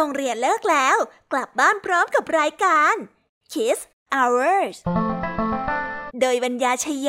โรงเรียนเลิกแล้ว กลับบ้านพร้อมกับรายการ Kiss Hours โดยบรรยาชยโย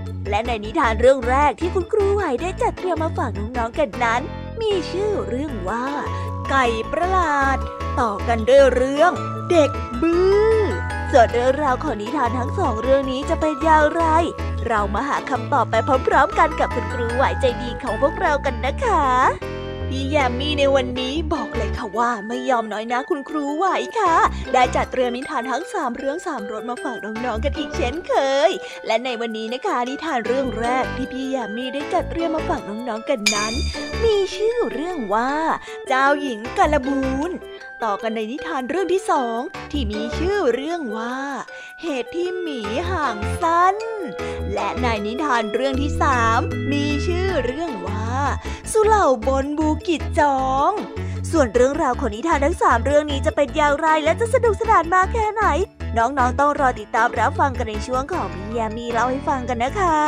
และในนิทานเรื่องแรกที่คุณครูไหวได้จัดเตรียมมาฝากน้องๆกันนั้น มีชื่อเรื่องว่า ไก่ประหลาด ต่อกันด้วยเรื่อง เด็กบื้อส่วนเรื่องราวของนิทานทั้งสองเรื่องนี้จะเป็นอย่างไร เรามาหาคำตอบไปพร้อมๆ กันกับคุณครูไหวใจดีของพวกเรากันนะคะ พี่แยมมี่ในวันนี้บอกเลยค่ะว่าไม่ยอมน้อยนะคุณครูไหวค่ะ ได้จัดเตรียมนิทานทั้งสามเรื่องสามรสมาฝากน้องๆกันอีกเช่นเคย และในวันนี้นะคะนิทานเรื่องแรกที่พี่แยมมี่ได้จัดเตรียมมาฝากน้องๆกันนั้น มีชื่อเรื่องว่า เจ้าหญิงกาลบูนต่อกันในนิทานเรื่องที่สองที่มีชื่อเรื่องว่า เหตุที่หมีห่างสั้น และในนิทานเรื่องที่สามมีชื่อเรื่องว่า สุเหล่าบนบูกิจจอง ส่วนเรื่องราวของนิทานทั้งสามเรื่องนี้จะเป็นอย่างไรและจะสนุกสนานมากแค่ไหน น้องๆต้องรอติดตามรับฟังกันในช่วงของพี่ยามีเล่าให้ฟังกันนะคะ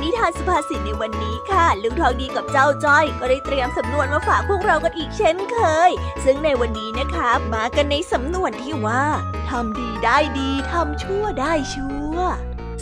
นิทานสุภาษิตในวันนี้ค่ะลุงทองดีกับเจ้าจ้อย ก็ได้เตรียมสำนวนมาฝากพวกเรากันอีกเช่นเคย ซึ่งในวันนี้นะคะมากันในสำนวนที่ว่าทำดีได้ดีทำชั่วได้ชั่ว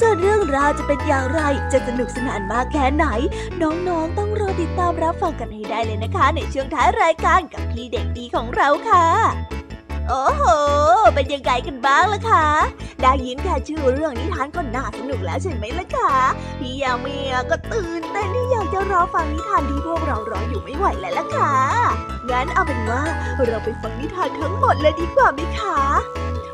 ส่วนเรื่องราวจะเป็นอย่างไร จะสนุกสนานมากแค่ไหน น้องๆ ต้องรอติดตามรับฟังกันให้ได้เลยนะคะ ในช่วงท้ายรายการกับพี่เด็กดีของเราค่ะโอ้โห เป็นยังไงกันบ้างล่ะคะ ได้ยินแค่ชื่อเรื่องนิทานก็น่าสนุกแล้วใช่ไหมล่ะคะ พี่ยามีก็ตื่นเต้นที่อยากจะรอฟังนิทานที่พวกเรารออยู่ไม่ไหวแล้วล่ะค่ะงั้นเอาเป็นว่าเราไปฟังนิทานทั้งหมดเลยดีกว่าไหมคะ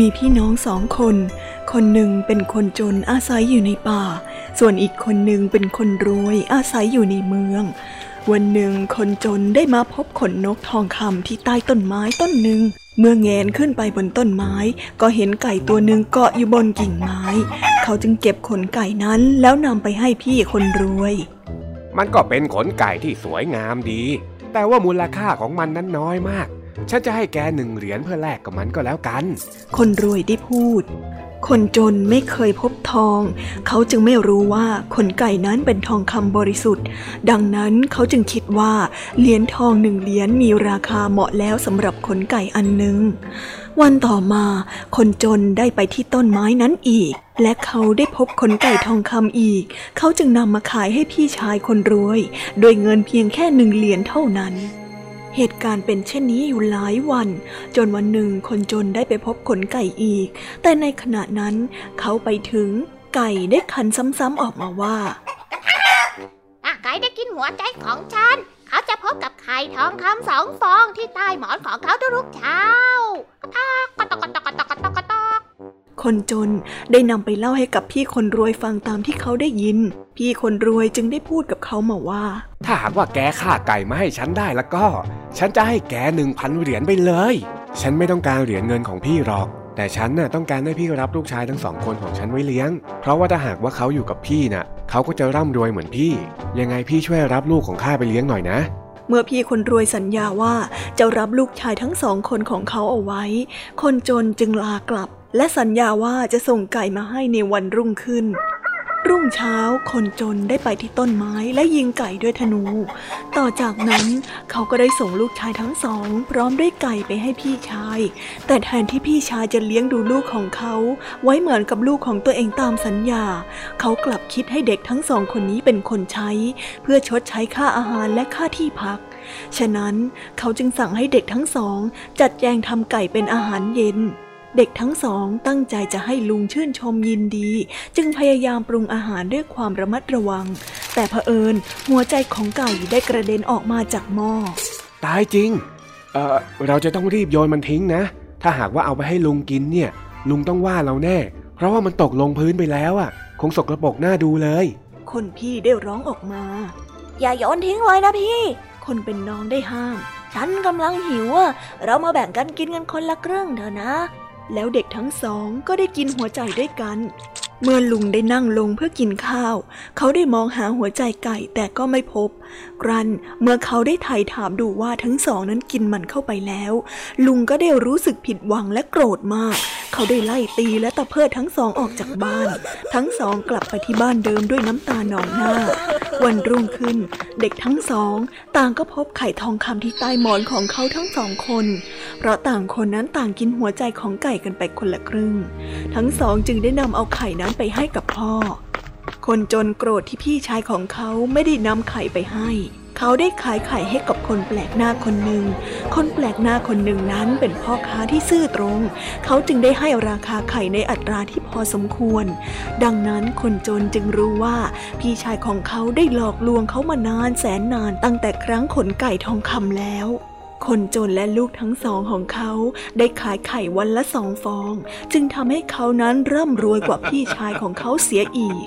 มีพี่น้องสองคน คนหนึ่งเป็นคนจนอาศัยอยู่ในป่า ส่วนอีกคนหนึ่งเป็นคนรวยอาศัยอยู่ในเมือง วันหนึ่งคนจนได้มาพบขนนกทองคำที่ใต้ต้นไม้ต้นหนึ่ง เมื่อแงนขึ้นไปบนต้นไม้ ก็เห็นไก่ตัวหนึ่งเกาะอยู่บนกิ่งไม้ เขาจึงเก็บขนไก่นั้นแล้วนำไปให้พี่คนรวย มันก็เป็นขนไก่ที่สวยงามดี แต่ว่ามูลค่าของมันนั้นน้อยมาก ฉันจะให้แกหนึ่งเหรียญเพื่อแลกกับมันก็แล้วกัน คนรวยได้พูด คนจนไม่เคยพบทอง เขาจึงไม่รู้ว่าขนไก่นั้นเป็นทองคำบริสุทธิ์ ดังนั้นเขาจึงคิดว่าเหรียญทองหนึ่งเหรียญมีราคาเหมาะแล้วสำหรับขนไก่อันหนึ่งวันต่อมาคนจนได้ไปที่ต้นไม้นั้นอีก และเขาได้พบขนไก่ทองคำอีก เขาจึงนำมาขายให้พี่ชายคนรวย โดยเงินเพียงแค่หนึ่งเหรียญเท่านั้น เหตุการณ์เป็นเช่นนี้อยู่หลายวัน จนวันหนึ่งคนจนได้ไปพบขนไก่อีก แต่ในขณะนั้นเขาไปถึงไก่ได้ขันซ้ำๆออกมาว่าไก่ได้กินหัวใจของฉัน เขาจะพบกับไข่ทองคำสองฟองที่ใต้หมอนของเขาทุกเช้าก็ตอกก็ตอกก็ตอกก็ตอกก็ตอก คนจนได้นำไปเล่าให้กับพี่คนรวยฟังตามที่เขาได้ยิน พี่คนรวยจึงได้พูดกับเขามาว่า ถ้าหากว่าแกฆ่าไก่มาให้ฉันได้แล้วก็ ฉันจะให้แกหนึ่งพันเหรียญไปเลย ฉันไม่ต้องการเหรียญเงินของพี่หรอก แต่ฉันน่ะต้องการให้พี่รับลูกชายทั้งสองคนของฉันไว้เลี้ยง เพราะว่าถ้าหากว่าเขาอยู่กับพี่น่ะ เขาก็จะร่ำรวยเหมือนพี่ ยังไงพี่ช่วยรับลูกของข้าไปเลี้ยงหน่อยนะเมื่อพี่คนรวยสัญญาว่าจะรับลูกชายทั้งสองคนของเขาเอาไว้ คนจนจึงลากลับ และสัญญาว่าจะส่งไก่มาให้ในวันรุ่งขึ้น รุ่งเช้าคนจนได้ไปที่ต้นไม้และยิงไก่ด้วยธนู ต่อจากนั้นเขาก็ได้ส่งลูกชายทั้งสอง พร้อมด้วยไก่ไปให้พี่ชาย แต่แทนที่พี่ชายจะเลี้ยงดูลูกของเขา ไว้เหมือนกับลูกของตัวเองตามสัญญา เขากลับคิดให้เด็กทั้งสองคนนี้เป็นคนใช้ เพื่อชดใช้ค่าอาหารและค่าที่พักฉะนั้นเขาจึงสั่งให้เด็กทั้งสอง จัดแจงทำไก่เป็นอาหารเย็น เด็กทั้งสองตั้งใจจะให้ลุงชื่นชมยินดี จึงพยายามปรุงอาหารด้วยความระมัดระวัง แต่เผอิญหัวใจของไก่ได้กระเด็นออกมาจากหม้อตายจริง เออเราจะต้องรีบโยนมันทิ้งนะ ถ้าหากว่าเอาไปให้ลุงกินเนี่ย ลุงต้องว่าเราแน่ เพราะว่ามันตกลงพื้นไปแล้วอะ คงสกรปรกหน้าดูเลย คนพี่ได้ร้องออกมา อย่าโยนทิ้งเลยนะพี่ คนเป็นน้องได้ห้าม ฉันกำลังหิวอะ เรามาแบ่งกันกินกันคนละครึ่งเถอะนะ แล้วเด็กทั้งสองก็ได้กินหัวใจด้วยกัน เมื่อลุงได้นั่งลงเพื่อกินข้าว เขาได้มองหาหัวใจไก่แต่ก็ไม่พบ กรันเมื่อเขาได้ไถ่ถามดูว่าทั้งสองนั้นกินมันเข้าไปแล้ว ลุงก็ได้รู้สึกผิดหวังและโกรธมาก เขาได้ไล่ตีและตะเพิดทั้งสองออกจากบ้าน ทั้งสองกลับไปที่บ้านเดิมด้วยน้ำตาหนองหน้า วันรุ่งขึ้น เด็กทั้งสอง ต่างก็พบไข่ทองคำที่ใต้หมอนของเขาทั้งสองคน เพราะต่างคนนั้นต่างกินหัวใจของไก่กันไปคนละครึ่ง ทั้งสองจึงได้นำเอาไข่นั้นไปให้กับพ่อ คนจนโกรธที่พี่ชายของเขาไม่ได้นำไข่ไปให้ เขาได้ขายไข่ให้กับคนแปลกหน้าคนหนึ่ง คนแปลกหน้าคนหนึ่งนั้นเป็นพ่อค้าที่ซื่อตรง เขาจึงได้ให้ราคาไข่ในอัตราที่พอสมควร ดังนั้นคนจนจึงรู้ว่าพี่ชายของเขาได้หลอกลวงเขามานานแสนนานตั้งแต่ครั้งขนไก่ทองคำแล้ว คนจนและลูกทั้งสองของเขาได้ขายไข่วันละสองฟอง จึงทำให้เขานั้นร่ำรวยกว่าพี่ชายของเขาเสียอีก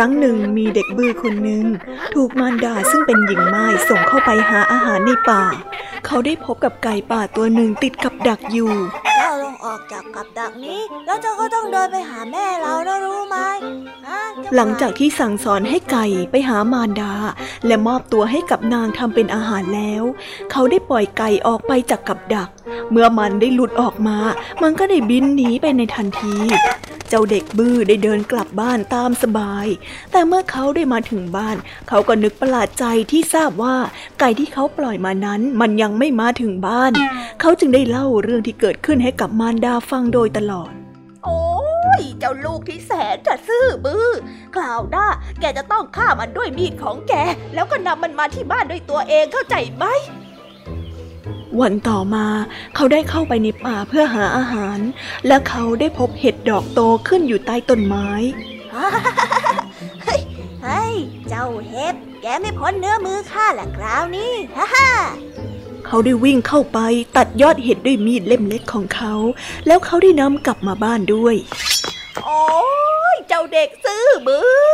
รั้งหนึ่งมีเด็กบื้อคนหนึ่งถูกมารดาซึ่งเป็นหญิงไม้ส่งเข้าไปหาอาหารในป่า เขาได้พบกับไก่ป่าตัวหนึ่งติดกับดักอยู่เจ้าต้องออกจากกับดักนี้ แล้วเจ้าก็ต้องเดินไปหาแม่เรานะรู้ไหมหลังจากที่สั่งสอนให้ไก่ไปหามารดา และมอบตัวให้กับนางทำเป็นอาหารแล้ว เขาได้ปล่อยไก่ออกไปจากกับดัก เมื่อมันได้หลุดออกมา มันก็ได้บินหนีไปในทันที เจ้าเด็กบื้อได้เดินกลับบ้านตามสบาย แต่เมื่อเขาได้มาถึงบ้าน เขาก็นึกประหลาดใจที่ทราบว่า ไก่ที่เขาปล่อยมานั้นมันยังไม่มาถึงบ้าน เขาจึงได้เล่าเรื่องที่เกิดขึ้นให้กับมารดาฟังโดยตลอด โอ้ยเจ้าลูกที่แสนจะซื่อบื้อคราวหน้าแกจะต้องฆ่ามันด้วยมีดของแก แล้วก็นำมันมาที่บ้านด้วยตัวเองเข้าใจไหม วันต่อมาเขาได้เข้าไปในป่าเพื่อหาอาหาร และเขาได้พบเห็ดดอกโตขึ้นอยู่ใต้ต้นไม้เฮ้ยเจ้าเห็ดแกไม่พ้นเนื้อมือข้าแหละคราวนี้ฮ่าฮ่าเขาได้วิ่งเข้าไปตัดยอดเห็ดด้วยมีดเล่มเล็กของเขา แล้วเขาได้นำกลับมาบ้านด้วย โอ้ยเจ้าเด็กซื้อบือ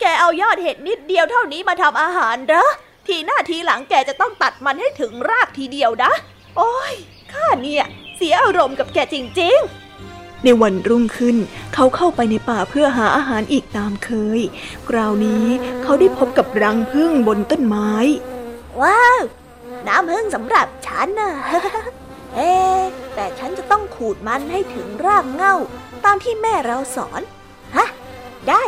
แกเอายอดเห็ดนิดเดียวเท่านี้มาทำอาหารเหรอ ทีหน้าทีหลังแกจะต้องตัดมันให้ถึงรากทีเดียวนะ โอ้ยข้าเนี่ย เสียอารมณ์กับแกจริง ๆในวันรุ่งขึ้น เขาเข้าไปในป่าเพื่อหาอาหารอีกตามเคย คราวนี้เขาได้พบกับรังผึ้งบนต้นไม้ ว้าว น้ำผึ้งสำหรับฉันนะเอ๊แต่ฉันจะต้องขูดมันให้ถึงรากเง่า ตามที่แม่เราสอน ฮะ ได้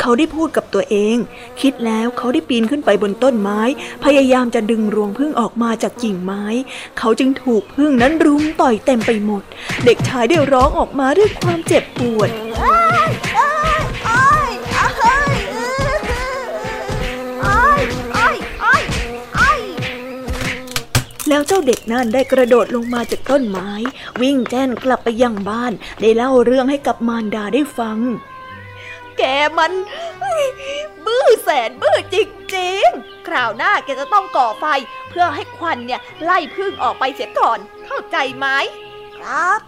เขาได้พูดกับตัวเอง คิดแล้วเขาได้ปีนขึ้นไปบนต้นไม้ พยายามจะดึงรวงพึ่งออกมาจากกิ่งไม้ เขาจึงถูกพึ่งนั้นรุมต่อยเต็มไปหมด เด็กชายได้ร้องออกมาด้วยความเจ็บปวดแล้วเจ้าเด็กนั่นได้กระโดดลงมาจากต้นไม้ วิ่งแจ้นกลับไปยังบ้าน ได้เล่าเรื่องให้กับมารดาได้ฟัง แกมัน บื้อแสนบื้อจริงๆ คราวหน้าแกจะต้องก่อไฟ เพื่อให้ควันเนี่ยไล่พึ่งออกไปเสียก่อน เข้าใจไหมครับ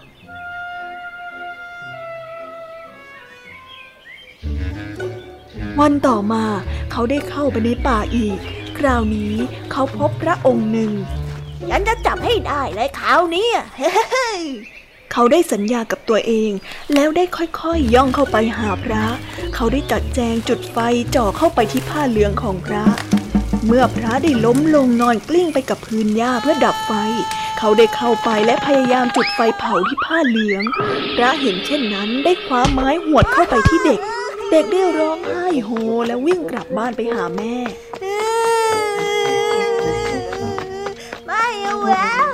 วันต่อมาเขาได้เข้าไปในป่าอีก คราวนี้เขาพบพระองค์หนึ่ง ฉันจะจับให้ได้เลยคราวนี้ เขาได้สัญญากับตัวเอง แล้วได้ค่อยๆย่องเข้าไปหาพระ เขาได้จัดแจงจุดไฟจ่อเข้าไปที่ผ้าเหลืองของพระ เมื่อพระได้ล้มลงนอนกลิ้งไปกับพื้นหญ้าเพื่อดับไฟ เขาได้เข้าไปและพยายามจุดไฟเผาที่ผ้าเหลือง พระเห็นเช่นนั้นได้คว้าไม้หวดเข้าไปที่เด็ก เด็กได้ร้องไห้โฮและวิ่งกลับบ้านไปหาแม่ไม่เอาแล้ว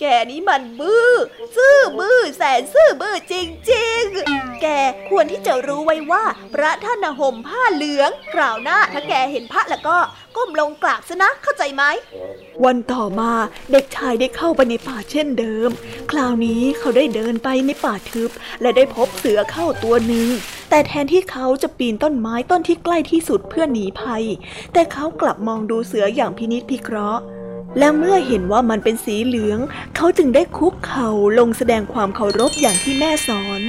แกนี้มันบื้อ ซื่อบื้อแสนซื่อบื้อจริงๆ แกควรที่จะรู้ไว้ว่า พระท่านห่มผ้าเหลืองคราวหน้าถ้าแกเห็นพระแล้วก็ก้มลงกราบซะนะเข้าใจไหม วันต่อมาเด็กชายได้เข้าไปในป่าเช่นเดิม คราวนี้เขาได้เดินไปในป่าทึบ และได้พบเสือเข้าตัวหนึ่งแต่แทนที่เขาจะปีนต้นไม้ต้นที่ใกล้ที่สุดเพื่อหนีภัย แต่เขากลับมองดูเสืออย่างพินิจพิเคราะห์ และเมื่อเห็นว่ามันเป็นสีเหลือง เขาจึงได้คุกเข่าลงแสดงความเคารพอย่างที่แม่สอน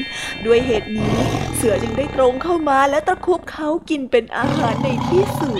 ด้วยเหตุนี้ เสือจึงได้ตรงเข้ามาและตะคุบเขากินเป็นอาหารในที่สุด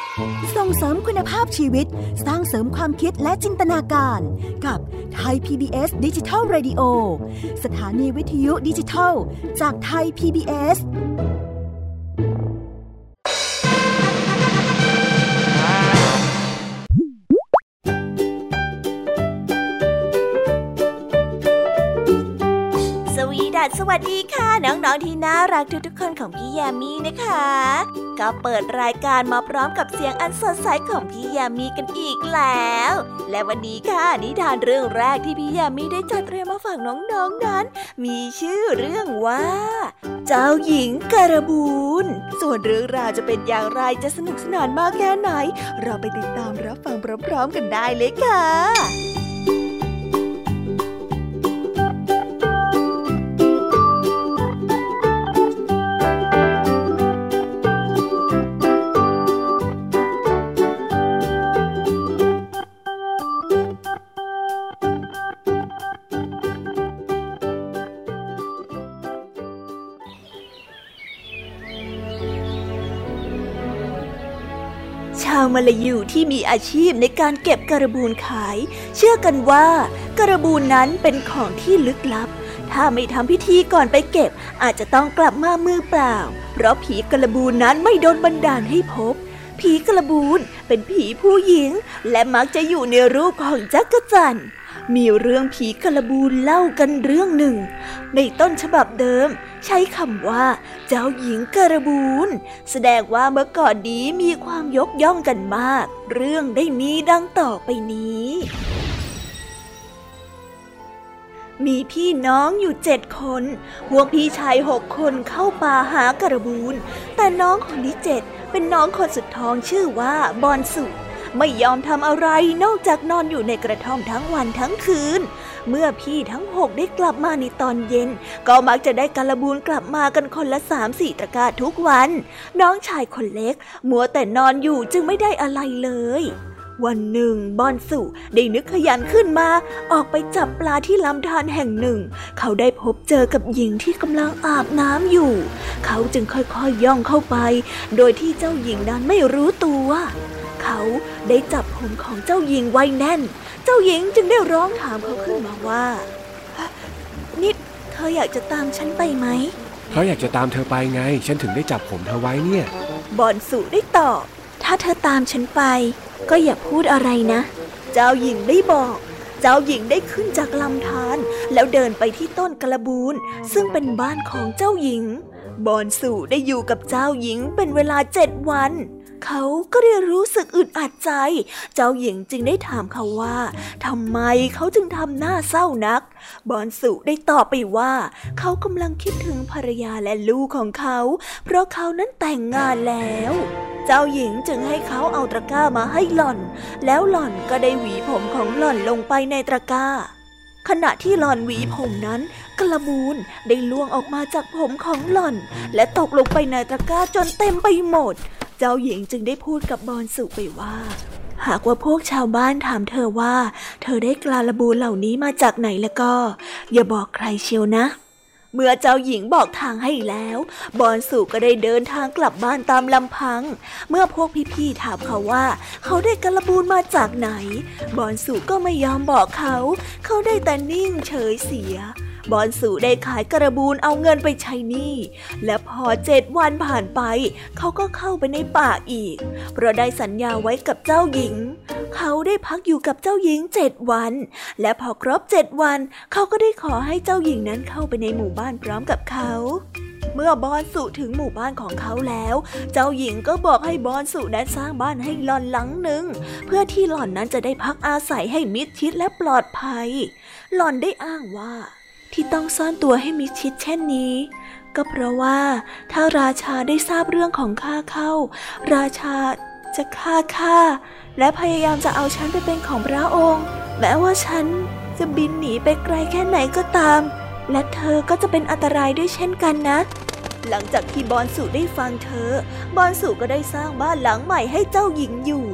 ส่งเสริมคุณภาพชีวิต สร้างเสริมความคิดและจินตนาการ กับไทย PBS ดิจิทัล Radio สถานีวิทยุดิจิทัล จากไทย PBS สวัสวัสดีค่ะ น้องๆที่น่ารักทุกๆคนของพี่แยมมี่นะคะ ก็เปิดรายการมาพร้อมกับเสียงอันสดใสของพี่แยมมี่กันอีกแล้ว และวันนี้ค่ะนิทานเรื่องแรกที่พี่แยมมี่ได้จัดเตรียมมาฝากน้องๆนนั้น มีชื่อเรื่องว่า เจ้าหญิงการบูนส่วนเรื่องราวจะเป็นอย่างไรจะสนุกสนานมากแค่ไหน เราไปติดตามรับฟังพร้อมๆกันได้เลยค่ะ มาลายูที่มีอาชีพในการเก็บการบูนขาย เชื่อกันว่าการบูนนั้นเป็นของที่ลึกลับ ถ้าไม่ทำพิธีก่อนไปเก็บ อาจจะต้องกลับมามือเปล่า เพราะผีกระบูนนั้นไม่โดนบันดาลให้พบ ผีกระบูนเป็นผีผู้หญิง และมักจะอยู่ในรูปของจักรจันทร์ มีเรื่องผีกระบูนเล่ากันเรื่องหนึ่ง ในต้นฉบับเดิม ใช้คำว่า เจ้าหญิงกระบูนแสดงว่าเมื่อก่อนนี้มีความยกย่องกันมาก เรื่องได้มีดังต่อไปนี้ มีพี่น้องอยู่เจ็ดคน พวกพี่ชายหกคนเข้าป่าหากระบูนแต่น้องคนที่เจ็ดเป็นน้องคนสุดท้องชื่อว่าบอนสุ ไม่ยอมทำอะไรนอกจากนอนอยู่ในกระท่อมทั้งวันทั้งคืน เมื่อพี่ทั้งหกได้กลับมาในตอนเย็น ก็มักจะได้การบูนกลับมากันคนละสามสี่ตะกร้าทุกวัน น้องชายคนเล็ก มัวแต่นอนอยู่จึงไม่ได้อะไรเลยวันหนึ่งบอนสุได้นึกขยันขึ้นมา ออกไปจับปลาที่ลำธารแห่งหนึ่ง เขาได้พบเจอกับหญิงที่กำลังอาบน้ำอยู่ เขาจึงค่อยๆยย่องเข้าไป โดยที่เจ้าหญิงนั้นไม่รู้ตัว เขาได้จับผมของเจ้าหญิงไว้แน่น เจ้าหญิงจึงได้ร้องถามเขาขึ้นมาว่านิดเธออยากจะตามฉันไปไหม เขาอยากจะตามเธอไปไง ฉันถึงได้จับผมเธอไว้เนี่ย บอนสุได้ตอบ ถ้าเธอตามฉันไป ก็อย่าพูดอะไรนะ เจ้าหญิงได้บอก เจ้าหญิงได้ขึ้นจากลำธารแล้วเดินไปที่ต้นกระบูนซึ่งเป็นบ้านของเจ้าหญิง บอนสู่ได้อยู่กับเจ้าหญิงเป็นเวลาเจ็ดวัน เขาก็ได้รู้สึกอึดอัดใจ เจ้าหญิงจึงได้ถามเขาว่าทำไมเขาจึงทำหน้าเศร้านัก บอนสุได้ตอบไปว่า เขากำลังคิดถึงภรรยาและลูกของเขา เพราะเขานั้นแต่งงานแล้ว เจ้าหญิงจึงให้เขาเอาตะกร้ามาให้หล่อน แล้วหล่อนก็ได้หวีผมของหล่อนลงไปในตะกร้าขณะที่หล่อนหวีผมนั้น กระบูนได้ล่วงออกมาจากผมของหล่อน และตกลงไปในตะกร้าจนเต็มไปหมด เจ้าหญิงจึงได้พูดกับบอนสุไปว่า หากว่าพวกชาวบ้านถามเธอว่า เธอได้กลาลบูเหล่านี้มาจากไหนแล้วก็ อย่าบอกใครเชียวนะ เมื่อเจ้าหญิงบอกทางให้แล้ว บอนสุก็ได้เดินทางกลับบ้านตามลำพัง เมื่อพวกพี่ๆถามเขาว่า เขาได้กระบูนมาจากไหน บอนสุก็ไม่ยอมบอกเขา เขาได้แต่นิ่งเฉยเสีย บอนสูได้ขายกระบูนเอาเงินไปใช้หนี้ และพอเจ็ดวันผ่านไป เขาก็เข้าไปในป่าอีก เพราะได้สัญญาไว้กับเจ้าหญิง เขาได้พักอยู่กับเจ้าหญิงเจ็ดวัน และพอครบเจ็ดวัน เขาก็ได้ขอให้เจ้าหญิงนั้นเข้าไปในหมู่บ้านพร้อมกับเขาเมื่อบอนสุถึงหมู่บ้านของเขาแล้ว เจ้าหญิงก็บอกให้บอนสุนั้นสร้างบ้านให้หล่อนหลังหนึ่ง เพื่อที่หล่อนนั้นจะได้พักอาศัยให้มิดชิดและปลอดภัย หล่อนได้อ้างว่า ที่ต้องซ่อนตัวให้มิชิดเช่นนี้ ก็เพราะว่าถ้าราชาได้ทราบเรื่องของข้าเข้า ราชาจะฆ่าข้าและพยายามจะเอาฉันไปเป็นของพระองค์ แม้ว่าฉันจะบินหนีไปไกลแค่ไหนก็ตาม และเธอก็จะเป็นอันตรายด้วยเช่นกันนะ หลังจากที่บอนสุได้ฟังเธอบอนสุก็ได้สร้างบ้านหลังใหม่ให้เจ้าหญิงอยู่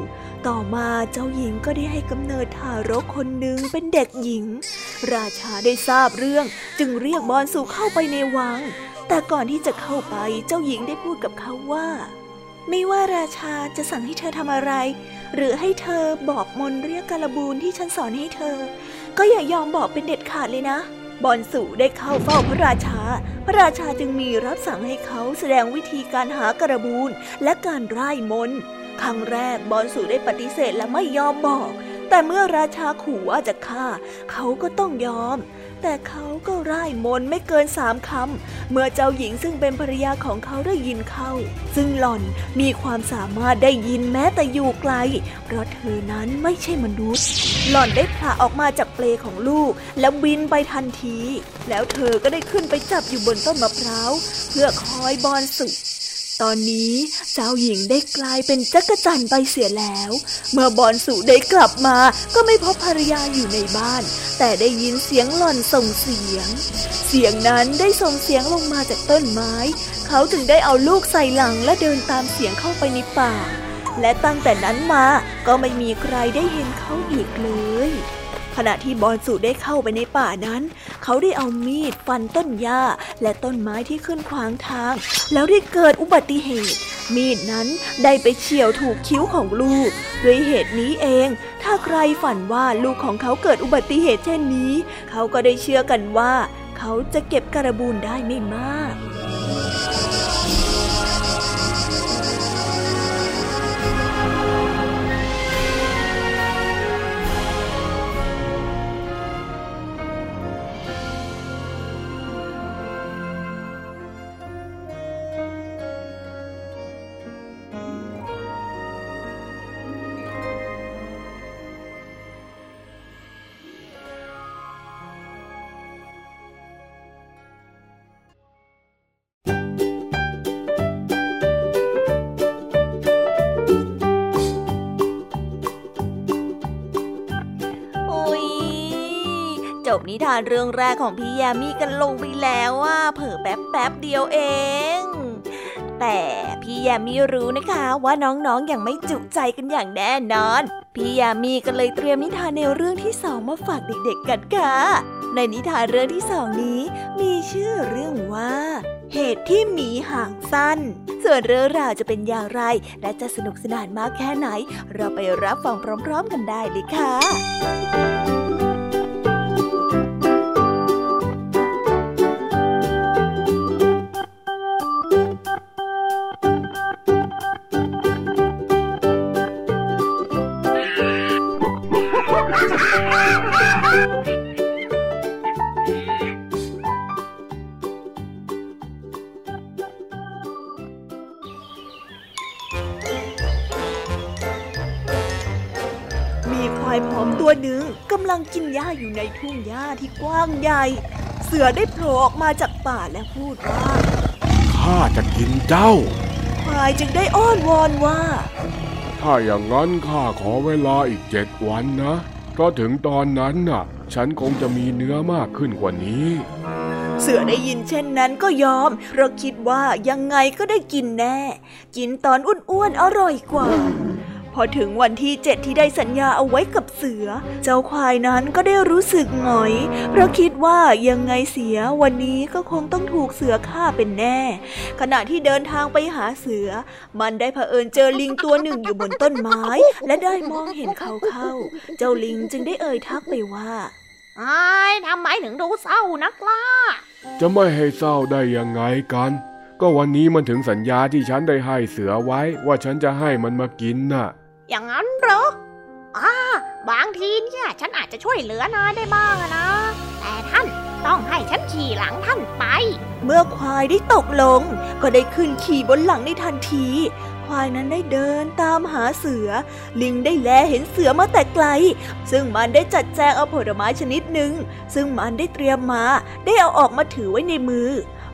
ต่อมาเจ้าหญิงก็ได้ให้กำเนิดทารกคนหนึ่งเป็นเด็กหญิง ราชาได้ทราบเรื่องจึงเรียกบอนสู่เข้าไปในวัง แต่ก่อนที่จะเข้าไปเจ้าหญิงได้พูดกับเขาว่า ไม่ว่าราชาจะสั่งให้เธอทำอะไร หรือให้เธอบอกมนเรียกกาลบูนที่ฉันสอนให้เธอ ก็อย่ายอมบอกเป็นเด็ดขาดเลยนะบอนสู่ได้เข้าเฝ้าพระราชา พระราชาจึงมีรับสั่งให้เขาแสดงวิธีการหากระบูนและการร่ายมน ครั้งแรกบอนสูได้ปฏิเสธและไม่ยอมบอก แต่เมื่อราชาขู่ว่าจะฆ่า เขาก็ต้องยอม แต่เขาก็ร่ายมนไม่เกินสามคำเมื่อเจ้าหญิงซึ่งเป็นภรรยาของเขาได้ยินเข้า ซึ่งหล่อนมีความสามารถได้ยินแม้แต่อยู่ไกล เพราะเธอนั้นไม่ใช่มนุษย์ หล่อนได้ผละออกมาจากเปลของลูก แล้วบินไปทันที แล้วเธอก็ได้ขึ้นไปจับอยู่บนต้นมะพร้าวเพื่อคอยบอนสุ ตอนนี้เจ้าหญิงได้กลายเป็นจักรจันไปเสียแล้ว เมื่อบอนสุได้กลับมาก็ไม่พบภรรยาอยู่ในบ้าน แต่ได้ยินเสียงหล่อนส่งเสียง เสียงนั้นได้ส่งเสียงลงมาจากต้นไม้ เขาจึงได้เอาลูกใส่หลังและเดินตามเสียงเข้าไปในป่า และตั้งแต่นั้นมาก็ไม่มีใครได้เห็นเขาอีกเลย ขณะที่บอนสุได้เข้าไปในป่านั้น เขาได้เอามีดฟันต้นหญ้าและต้นไม้ที่ขึ้นขวางทาง แล้วได้เกิดอุบัติเหตุ มีดนั้นได้ไปเฉี่ยวถูกคิ้วของลูก ด้วยเหตุนี้เอง ถ้าใครฝันว่าลูกของเขาเกิดอุบัติเหตุเช่นนี้ เขาก็ได้เชื่อกันว่า เขาจะเก็บการบูนได้ไม่มาก นิทานเรื่องแรกของพี่ยามีกันลงไปแล้วว่าเผอแป๊บแป๊บเดียวเอง แต่พี่ยามีรู้นะคะว่าน้องๆออย่างไม่จุใจกันอย่างแน่นอน พี่ยามีก็เลยเตรียมนิทานแนวเรื่องที่สองมาฝากเด็กๆกันค่ะ ในนิทานเรื่องที่สองนี้ มีชื่อเรื่องว่าเหตุที่หมีห่างสั้น ส่วนเรื่องราวจะเป็นอย่างไร และจะสนุกสนานมากแค่ไหน เราไปรับฟังพร้อม ๆ กันได้เลยค่ะ เสือได้โผล่ออกมาจากป่าและพูดว่าข้าจะกินเจ้าควายจึงได้อ้อนวอนว่า ถ้าอย่างนั้นข้าขอเวลาอีกเจ็ดวันนะเพราะถึงตอนนั้นน่ะ ฉันคงจะมีเนื้อมากขึ้นกว่านี้ เสือได้ยินเช่นนั้นก็ยอม เพราะคิดว่ายังไงก็ได้กินแน่ กินตอนอ้วนๆอร่อยกว่าพ อถึงวันที่เจ็ดที่ได้สัญญาเอาไว้กับเสือ เจ้าควายนั้นก็ได้รู้สึกหงอย เพราะคิดว่ายังไงเสียวันนี้ก็คงต้องถูกเสือฆ่าเป็นแน่ ขณะที่เดินทางไปหาเสือ มันได้เผอิญเจอลิงตัวหนึ่งอยู่บนต้นไม้ และได้มองเห็นเขาเข้า เจ้าลิงจึงได้เอ่ยทักไปว่าไอ้ายทำไมถึงดูเศร้านักล่ะ จะไม่ให้เศร้าได้ยังไงกัน ก็วันนี้มันถึงสัญญาที่ฉันได้ให้เสือไว้ว่าฉันจะให้มันมากินน่ะ อย่างนั้นเหรออ่าบางทีเนี่ยฉันอาจจะช่วยเหลือนายได้บ้างนะ แต่ท่านต้องให้ฉันขี่หลังท่านไป เมื่อควายได้ตกลง ก็ได้ขึ้นขี่บนหลังในทันที ควายนั้นได้เดินตามหาเสือ ลิงได้แลเห็นเสือมาแต่ไกล ซึ่งมันได้จัดแจงเอาผลไม้ชนิดหนึ่ง ซึ่งมันได้เตรียมมา ได้เอาออกมาถือไว้ในมือ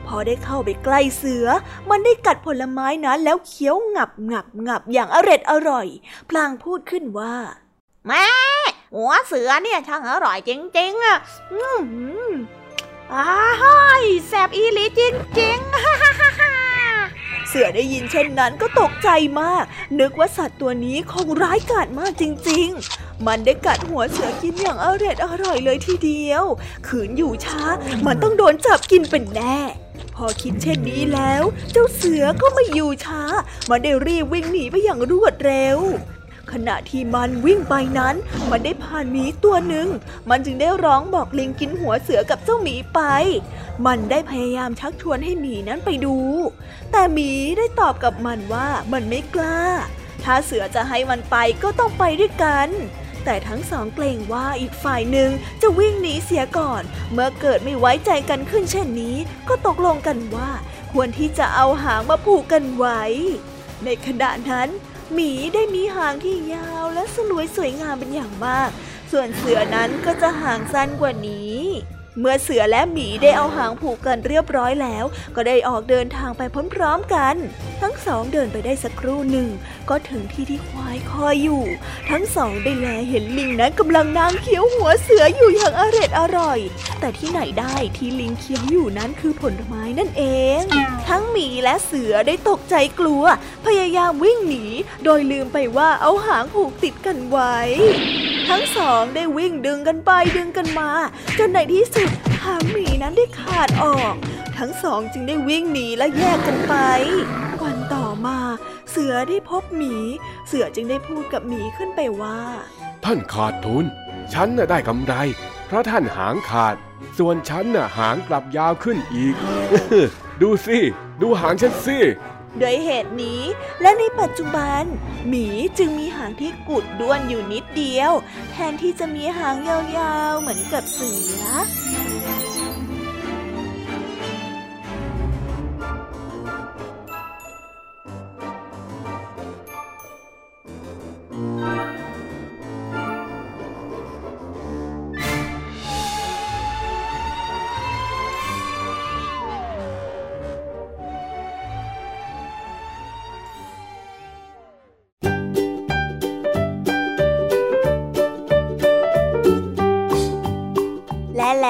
พอได้เข้าไปใกล้เสือ มันได้กัดผลไม้นั้นแล้วเคี้ยวงับงับงับอย่างอร็ดอร่อย พลางพูดขึ้นว่าแม่หัวเสือเนี่ยช่างอร่อยจริงๆอะ อืมอ้ายแสบอีหลีจริงๆฮ่าฮ่าเสือได้ยินเช่นนั้นก็ตกใจมาก นึกว่าสัตว์ตัวนี้คงร้ายกาจมากจริง ๆ มันได้กัดหัวเสือกินอย่างอร่อยอร่อยเลยทีเดียว ขืนอยู่ช้า มันต้องโดนจับกินเป็นแน่ พอคิดเช่นนี้แล้ว เจ้าเสือก็ไม่อยู่ช้า มันได้รีบวิ่งหนีไปอย่างรวดเร็ว ขณะที่มันวิ่งไปนั้น มันได้ผ่านหมีตัวหนึ่ง มันจึงได้ร้องบอกลิงกินหัวเสือกับเจ้าหมีไป มันได้พยายามชักชวนให้หมีนั้นไปดู แต่หมีได้ตอบกับมันว่ามันไม่กล้า ถ้าเสือจะให้มันไปก็ต้องไปด้วยกันแต่ทั้งสองเกรงว่าอีกฝ่ายหนึ่งจะวิ่งหนีเสียก่อน เมื่อเกิดไม่ไว้ใจกันขึ้นเช่นนี้ ก็ตกลงกันว่า ควรที่จะเอาหางมาผูกกันไว้ ในขณะนั้น หมีได้มีหางที่ยาวและสลวยสวยงามเป็นอย่างมาก ส่วนเสือนั้นก็จะหางสั้นกว่านี้ เมื่อเสือและหมีได้เอาหางผูกกันเรียบร้อยแล้ว ก็ได้ออกเดินทางไปพร้อมๆกัน ทั้งสองเดินไปได้สักครู่หนึ่ง ก็ถึงที่ที่ควายคอยอยู่ ทั้งสองได้แลเห็นลิงนั้นกำลังนางเคี้ยวหัวเสืออยู่อย่างอร็ดอร่อย แต่ที่ไหนได้ที่ลิงเคี้ยวอยู่นั้นคือผลไม้นั่นเอง ทั้งหมีและเสือได้ตกใจกลัว พยายามวิ่งหนี โดยลืมไปว่าเอาหางผูกติดกันไว้ ทั้งสองได้วิ่งดึงกันไปดึงกันมา จนในที่สุดหางหมีนั้นได้ขาดออก ทั้งสองจึงได้วิ่งหนีและแยกกันไป วันต่อ มา เสือได้พบหมี เสือจึงได้พูดกับหมีขึ้นไปว่า ท่านขาดทุน ฉันน่ะได้กำไร เพราะท่านหางขาด ส่วนฉันน่ะหางกลับยาวขึ้นอีก ดูสิ ดูหางฉันสิด้วยเหตุนี้และในปัจจุบัน หมีจึงมีหางที่กุดด้วนอยู่นิดเดียว แทนที่จะมีหางยาวๆเหมือนกับเสือ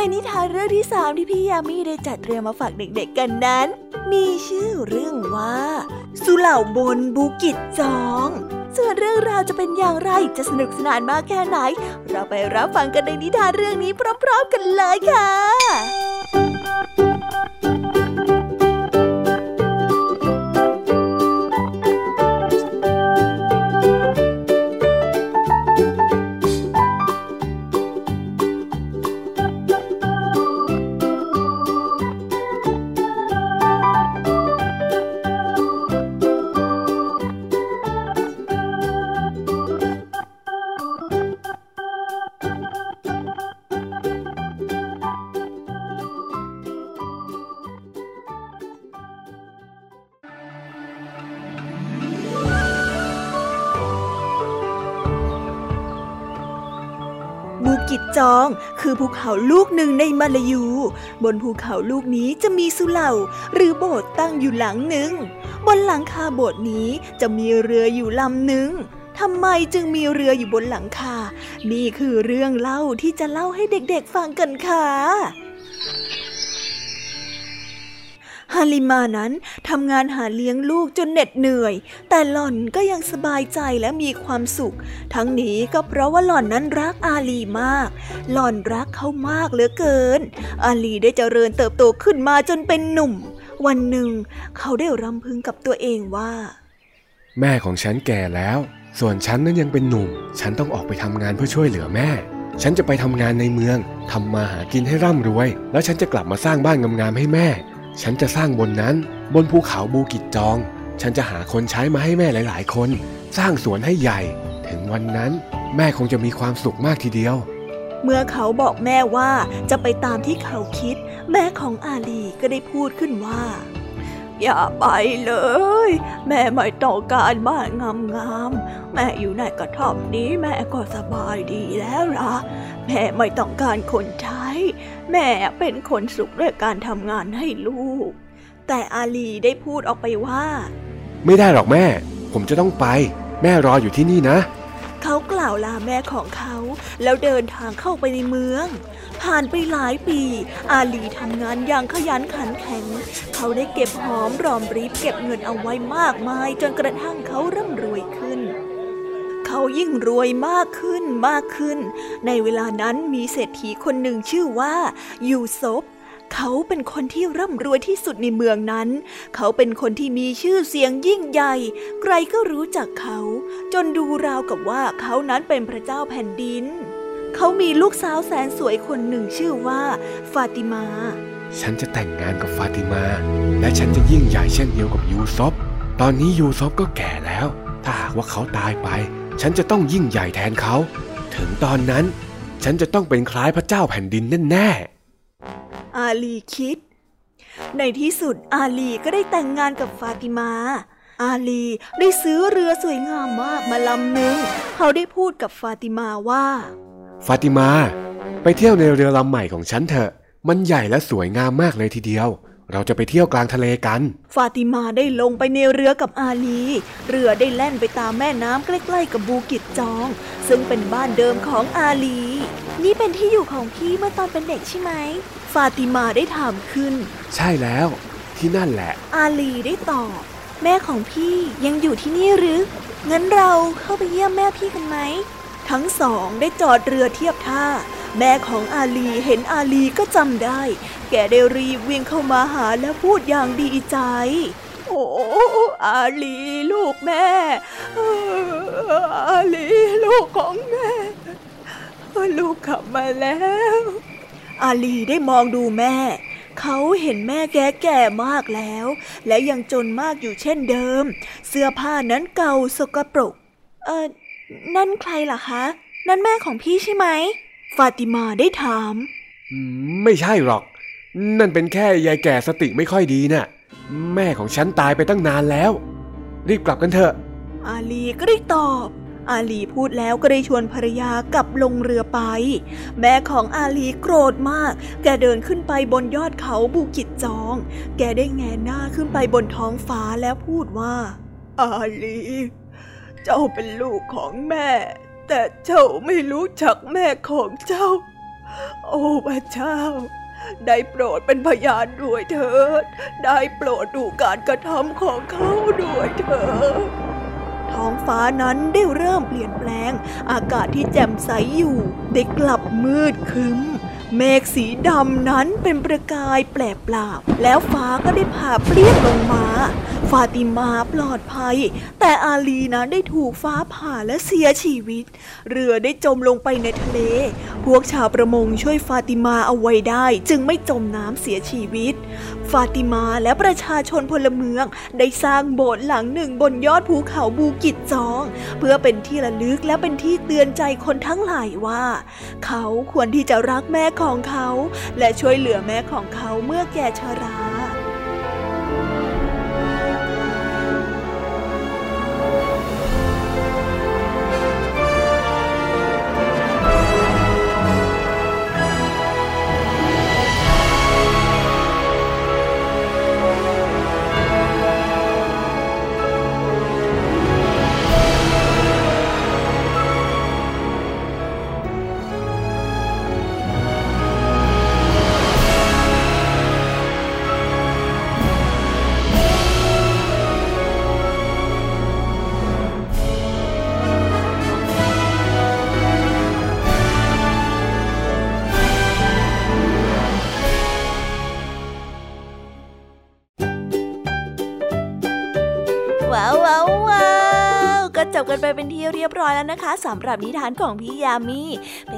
ในนิทานเรื่องที่สามที่พี่ยามีได้จัดเตรียมมาฝากเด็กๆกันนั้น มีชื่อเรื่องว่า สุเหล่าบนบูกิจจอง ส่วนเรื่องราวจะเป็นอย่างไรจะสนุกสนานมากแค่ไหน เราไปรับฟังกันในนิทานเรื่องนี้พร้อม ๆ กันเลยค่ะ คือภูเขาลูกหนึ่งในมาลายู บนภูเขาลูกนี้จะมีสุเหร่าหรือโบสถ์ตั้งอยู่หลังหนึ่ง บนหลังคาโบสถ์นี้จะมีเรืออยู่ลำหนึ่งทำไมจึงมีเรืออยู่บนหลังคา นี่คือเรื่องเล่าที่จะเล่าให้เด็กๆฟังกันค่ะ ฮาลิมานั้นทำงานหาเลี้ยงลูกจนเหน็ดเหนื่อย แต่หล่อนก็ยังสบายใจและมีความสุข ทั้งนี้ก็เพราะว่าหล่อนนั้นรักอาลีมาก หล่อนรักเขามากเหลือเกิน อาลีได้เจริญเติบโตขึ้นมาจนเป็นหนุ่ม วันหนึ่ง เขาได้รำพึงกับตัวเองว่า แม่ของฉันแก่แล้ว ส่วนฉันนั้นยังเป็นหนุ่ม ฉันต้องออกไปทำงานเพื่อช่วยเหลือแม่ฉันจะไปทำงานในเมือง ทำมาหากินให้ร่ำรวย แล้วฉันจะกลับมาสร้างบ้านงามๆให้แม่ ฉันจะสร้างบนนั้น บนภูเขาบูกิจจอง ฉันจะหาคนใช้มาให้แม่หลาย ๆ คน สร้างสวนให้ใหญ่ ถึงวันนั้น แม่คงจะมีความสุขมากทีเดียว เมื่อเขาบอกแม่ว่าจะไปตามที่เขาคิด แม่ของอาลีก็ได้พูดขึ้นว่า อย่าไปเลย แม่ไม่ต้องการบ้านงามๆแม่อยู่ในกระท่อมนี้แม่ก็สบายดีแล้วล่ะ แม่ไม่ต้องการคนใช้ แม่เป็นคนสุขด้วยการทำงานให้ลูก แต่อาลีได้พูดออกไปว่า ไม่ได้หรอกแม่ ผมจะต้องไป แม่รออยู่ที่นี่นะ เขากล่าวลาแม่ของเขา แล้วเดินทางเข้าไปในเมือง ผ่านไปหลายปี อาลีทำงานอย่างขยันขันแข็ง เขาได้เก็บหอมรอมริบเก็บเงินเอาไว้มากมาย จนกระทั่งเขาร่ำรวยขึ้น เขายิ่งรวยมากขึ้นมากขึ้น ในเวลานั้นมีเศรษฐีคนหนึ่งชื่อว่า ยูซบเขาเป็นคนที่ร่ำรวยที่สุดในเมืองนั้น เขาเป็นคนที่มีชื่อเสียงยิ่งใหญ่ ใครก็รู้จักเขา จนดูราวกับว่าเขานั้นเป็นพระเจ้าแผ่นดิน เขามีลูกสาวแสนสวยคนหนึ่งชื่อว่า ฟาติมา ฉันจะแต่งงานกับฟาติมา และฉันจะยิ่งใหญ่เช่นเดียวกับยูซอบตอนนี้ยูซอบก็แก่แล้ว ถ้าหากว่าเขาตายไป ฉันจะต้องยิ่งใหญ่แทนเขา ถึงตอนนั้น ฉันจะต้องเป็นคล้ายพระเจ้าแผ่นดินแน่ๆ อาลีคิด ในที่สุดอาลีก็ได้แต่งงานกับฟาติมา อาลีได้ซื้อเรือสวยงามมากมาลำหนึ่ง เขาได้พูดกับฟาติมาว่า ฟาติมา ไปเที่ยวในเรือลำใหม่ของฉันเถอะ มันใหญ่และสวยงามมากเลยทีเดียว เราจะไปเที่ยวกลางทะเลกัน ฟาติมาได้ลงไปในเรือกับอาลี เรือได้แล่นไปตามแม่น้ำใกล้ๆกับบูกิจจอง ซึ่งเป็นบ้านเดิมของอาลี นี่เป็นที่อยู่ของพี่เมื่อตอนเป็นเด็กใช่ไหม ฟาติมาได้ถามขึ้น ใช่แล้ว ที่นั่นแหละ อาลีได้ตอบ แม่ของพี่ยังอยู่ที่นี่หรือ งั้นเราเข้าไปเยี่ยมแม่พี่กันไหม ทั้งสองได้จอดเรือเทียบท่าแม่ของอาลีเห็นอาลีก็จำได้ แกได้รีบวิ่งเข้ามาหาและพูดอย่างดีใจ โอ้อาลีลูกแม่ อาลีลูกของแม่ ลูกกลับมาแล้ว อาลีได้มองดูแม่ เขาเห็นแม่แก่แก่มากแล้ว และยังจนมากอยู่เช่นเดิม เสื้อผ้านั้นเก่าสกปรก เออนั่นใครล่ะคะ นั่นแม่ของพี่ใช่ไหม ฟาติมาได้ถาม ไม่ใช่หรอก นั่นเป็นแค่ยายแก่สติไม่ค่อยดีนะ่ะ แม่ของฉันตายไปตั้งนานแล้ว รีบกลับกันเถอะ อาลีก็ได้ตอบ อาลีพูดแล้วก็ได้ชวนภรรยากลับลงเรือไป แม่ของอาลีโกรธมาก แกเดินขึ้นไปบนยอดเขาบูกิจจอง แกได้แงหน้าขึ้นไปบนท้องฟ้าแล้วพูดว่า อาลี เจ้าเป็นลูกของแม่ แต่เจ้าไม่รู้จักแม่ของเจ้า โอ้พระเจ้า ได้โปรดเป็นพยานด้วยเถิด ได้โปรดดูการกระทำของเขาด้วยเถิด ท้องฟ้านั้นได้เริ่มเปลี่ยนแปลง อากาศที่แจ่มใสอยู่ ได้กลับมืดคึ้ม เมฆสีดำนั้นเป็นประกายแปลกปราบ แล้วฟ้าก็ได้ผ่าเปรี้ยงลงมา ฟาติมาปลอดภัย แต่อาลีนั้นได้ถูกฟ้าผ่าและเสียชีวิต เรือได้จมลงไปในทะเล พวกชาวประมงช่วยฟาติมาเอาไว้ได้ จึงไม่จมน้ำเสียชีวิต ฟาติมาและประชาชนพลเมืองได้สร้างโบสถ์หลังหนึ่งบนยอดภูเขาบูกิจจอง เพื่อเป็นที่ระลึกและเป็นที่เตือนใจคนทั้งหลายว่า เขาควรที่จะรักแม่ของเขา และช่วยเหลือแม่ของเขาเมื่อแก่ชรา นะคะสำหรับนิทานของพี่ยามีเป็น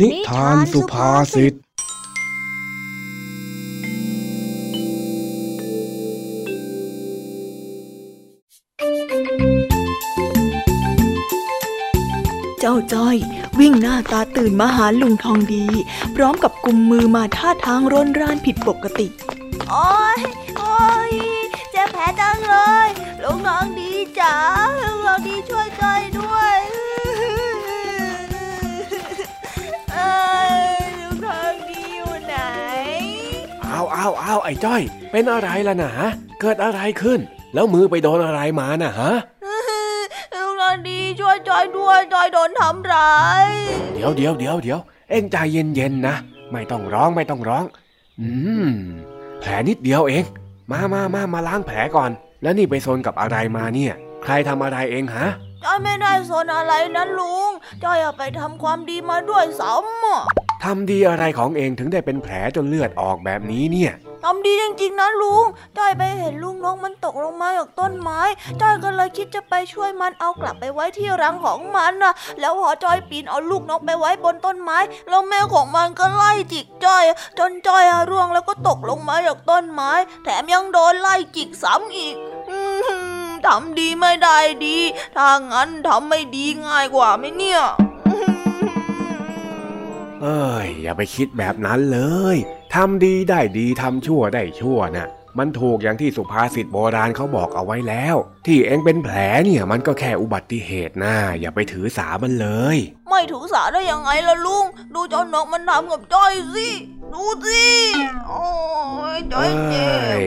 นิทานสุภาษิต เจ้าจ้อย วิ่งหน้าตาตื่นมาหาลุงทองดี พร้อมกับกุมมือมาท่าทางร่นร่านผิดปกติ โอ้ยโอ้ยเจ็บแผลจังเลย ลุงทอง อาเอาเอาไอ้จ้อย เป็นอะไรล่ะนะเกิดอะไรขึ้น แล้วมือไปโดนอะไรมาน่ะฮะลุงนันดีช่วยจอยด้วยจอยโดนทำร้ายเดี๋ยวเดี๋ยวเดี๋ยวเดี๋ยวเอ็งใจเย็นเย็นนะไม่ต้องร้องไม่ต้องร้อง อืมแผลนิดเดียวเอง มามามามาล้างแผลก่อน แล้วนี่ไปโซนกับอะไรมาเนี่ย ใครทำอะไรเองฮะจอยไม่ได้สนอะไรนะลุงจอยไปทำความดีมาด้วยซ้ำ ทำดีอะไรของเองถึงได้เป็นแผลจนเลือดออกแบบนี้เนี่ยทำดีจริงๆนะลุงจ้อยไปเห็นลุงนกมันตกลงมาจากต้นไม้จ้อยก็เลยคิดจะไปช่วยมันเอากลับไปไว้ที่รังของมันนะแล้วพอจ้อยปีนเอาลูกนกไปไว้บนต้นไม้ แล้วแม่ของมันก็ไล่จิกจ้อยจนจ้อยร่วงแล้วก็ตกลงมาจากต้นไม้ แถมยังโดนไล่จิกซ้ำอีกทำดีไม่ได้ดี ถ้างั้นทำไม่ดีง่ายกว่าไหมเนี่ย เอ้ยอย่าไปคิดแบบนั้นเลยทำดีได้ดีทำชั่วได้ชั่วนะ่ะมันถูกอย่างที่สุภาษิตโบราณเขาบอกเอาไว้แล้ว ที่เองเป็นแผลเนี่ยมันก็แค่อุบัติเหตุนะอย่าไปถือสามันเลย ไม่ถือสาได้ยังไงล่ะลุง ดูเจ้านกมันทำกับจ้อยสิดูสิโอ้ยจ้อยเจ็บ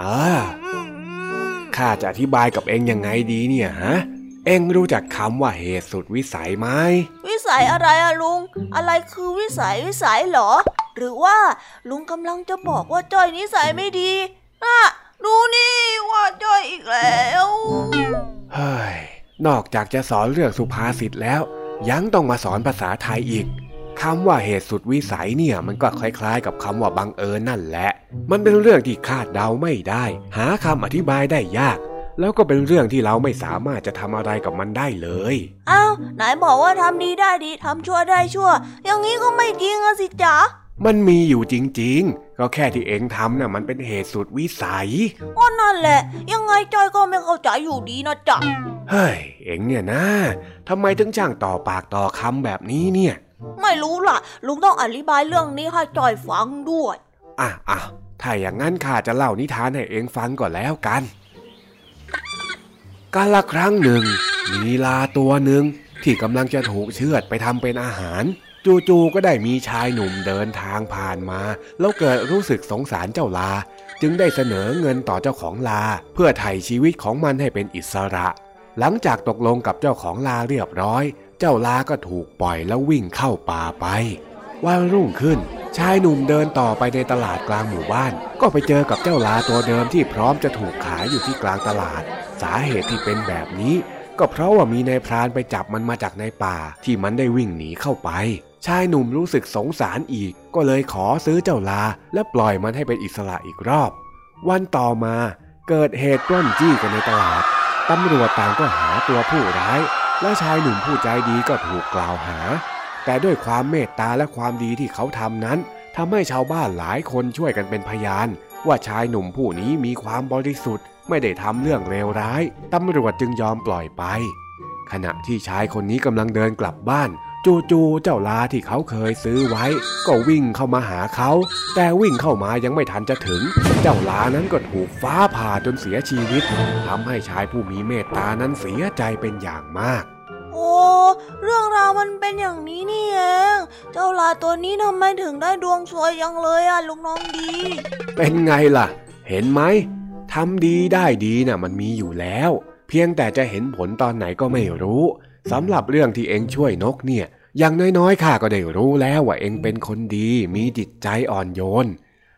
อ่าข้าจะอธิบายกับเองยังไงดีเนี่ยฮะ เองรู้จักคำว่าเหตุสุดวิสัยไหม วิสัยอะไรอะลุง อะไรคือวิสัยวิสัยเหรอ หรือว่าลุงกำลังจะบอกว่าจ้อยนิสัยไม่ดีอะดูนี่ว่าจ้อยอีกแล้ว เฮ้ย นอกจากจะสอนเรื่องสุภาษิตแล้ว ยังต้องมาสอนภาษาไทยอีกคำว่าเหตุสุดวิสัยเนี่ยมันก็คล้ายๆ กับคำว่าบังเอิญนั่นแหละ มันเป็นเรื่องที่คาดเดาไม่ได้ หาคำอธิบายได้ยาก แล้วก็เป็นเรื่องที่เราไม่สามารถจะทำอะไรกับมันได้เลยอ้าวไหนบอกว่าทำดีได้ดีทำชั่วได้ชั่ว อย่างนี้ก็ไม่จริงอะสิจ๊ะมันมีอยู่จริงๆ ก็แค่ที่เองทำน่ะมันเป็นเหตุสุดวิสัยก็นั่นแหละ ยังไงจอยก็ไม่เข้าใจอยู่ดีนะจ๊ะ เฮ้ย เองเนี่ยนะทำไมถึงจ้างต่อปากต่อคำแบบนี้เนี่ย ไม่รู้ล่ะ ลุงต้องอธิบายเรื่องนี้ให้จอยฟังด้วย อะอะถ้าอย่างนั้นข้าจะเล่านิทานให้เองฟังก่อนแล้วกัน กาลครั้งหนึ่ง มีลาตัวหนึ่งที่กำลังจะถูกเชือดไปทำเป็นอาหาร จู่ๆก็ได้มีชายหนุ่มเดินทางผ่านมา แล้วเกิดรู้สึกสงสารเจ้าลา จึงได้เสนอเงินต่อเจ้าของลา เพื่อไถ่ชีวิตของมันให้เป็นอิสระ หลังจากตกลงกับเจ้าของลาเรียบร้อย เจ้าลาก็ถูกปล่อยแล้ววิ่งเข้าป่าไปวันรุ่งขึ้น ชายหนุ่มเดินต่อไปในตลาดกลางหมู่บ้าน ก็ไปเจอกับเจ้าลาตัวเดิมที่พร้อมจะถูกขายอยู่ที่กลางตลาด สาเหตุที่เป็นแบบนี้ ก็เพราะว่ามีนายพรานไปจับมันมาจากในป่าที่มันได้วิ่งหนีเข้าไป ชายหนุ่มรู้สึกสงสารอีก ก็เลยขอซื้อเจ้าลา และปล่อยมันให้เป็นอิสระอีกรอบ วันต่อมาเกิดเหตุปล้นจี้กันในตลาดตำรวจต่างก็หาตัวผู้ร้าย และชายหนุ่มผู้ใจดีก็ถูกกล่าวหา แต่ด้วยความเมตตาและความดีที่เขาทำนั้นทำให้ชาวบ้านหลายคนช่วยกันเป็นพยาน ว่าชายหนุ่มผู้นี้มีความบริสุทธิ์ ไม่ได้ทำเรื่องเลวร้าย ตำรวจจึงยอมปล่อยไป ขณะที่ชายคนนี้กำลังเดินกลับบ้านจู่ๆเจ้าลาที่เขาเคยซื้อไว้ ก็วิ่งเข้ามาหาเขา แต่วิ่งเข้ามายังไม่ทันจะถึง เจ้าลานั้นก็ถูกฟ้าผ่าจนเสียชีวิตทำให้ชายผู้มีเมตตานั้นเสียใจเป็นอย่างมาก โอ้เรื่องราวมันเป็นอย่างนี้นี่เอง เจ้าลาตัวนี้ทำไมถึงได้ดวงสวยยังเลยอะลุงน้องดี เป็นไงล่ะ เห็นไหม ทำดีได้ดีน่ะมันมีอยู่แล้ว เพียงแต่จะเห็นผลตอนไหนก็ไม่รู้สำหรับเรื่องที่เองช่วยนกเนี่ย อย่างน้อยๆข้าก็ได้รู้แล้วว่าเองเป็นคนดี มีจิตใจอ่อนโยน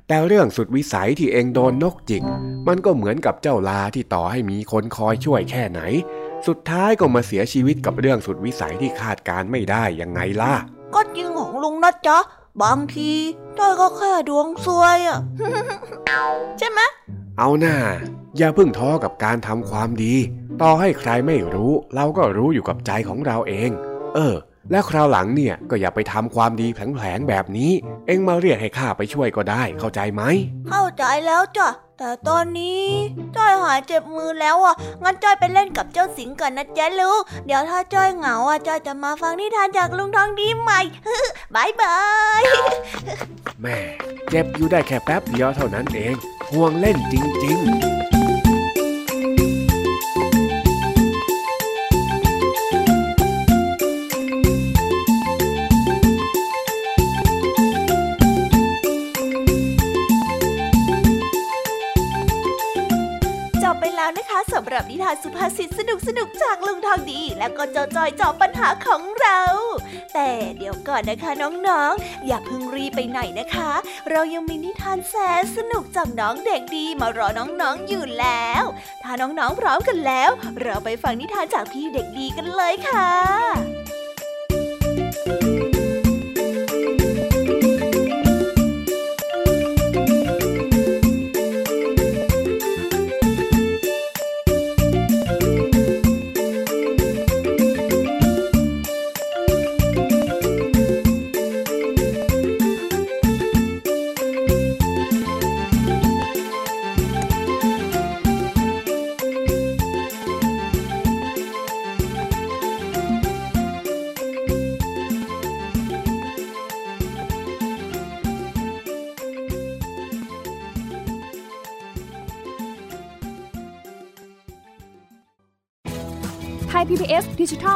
แต่เรื่องสุดวิสัยที่เองโดนนกจิก มันก็เหมือนกับเจ้าลาที่ต่อให้มีคนคอยช่วยแค่ไหน สุดท้ายก็มาเสียชีวิตกับเรื่องสุดวิสัยที่คาดการไม่ได้ยังไงล่ะ ก็จริงของลุงนะจ๊ะบางทีจ้อยก็แค่ดวงซวยอะ ใช่ไหม เอาหน่าอย่าเพิ่งท้อกับการทำความดี ต่อให้ใครไม่รู้ เราก็รู้อยู่กับใจของเราเอง เออ และคราวหลังเนี่ยก็อย่าไปทำความดีแผลงๆแบบนี้ เอ็งมาเรียกให้ข้าไปช่วยก็ได้ เข้าใจไหม เข้าใจแล้วจ้ะ แต่ตอนนี้จ้อยหายเจ็บมือแล้วอะ งั้นจ้อยไปเล่นกับเจ้าสิงก่อนนะจ๊ะลูก เดี๋ยวถ้าจ้อยเหงาอะจ้อยจะมาฟังนิทานจากลุงทองดีใหม่บายบายแม่เจ็บอยู่ได้แค่แป๊บเดียวเท่านั้นเอง ห่วงเล่นจริง ๆ คะสำหรับนิทานสุภาษิตสนุกสนุกจากลุงทองดี แล้วก็เจ้าจอยจอบปัญหาของเรา แต่เดี๋ยวก่อนนะคะน้องๆ อย่าเพิ่งรีไปไหนนะคะ เรายังมีนิทานแสนสนุกจากน้องเด็กดีมารอน้องๆอยู่แล้ว ถ้าน้องๆพร้อมกันแล้ว เราไปฟังนิทานจากพี่เด็กดีกันเลยค่ะไท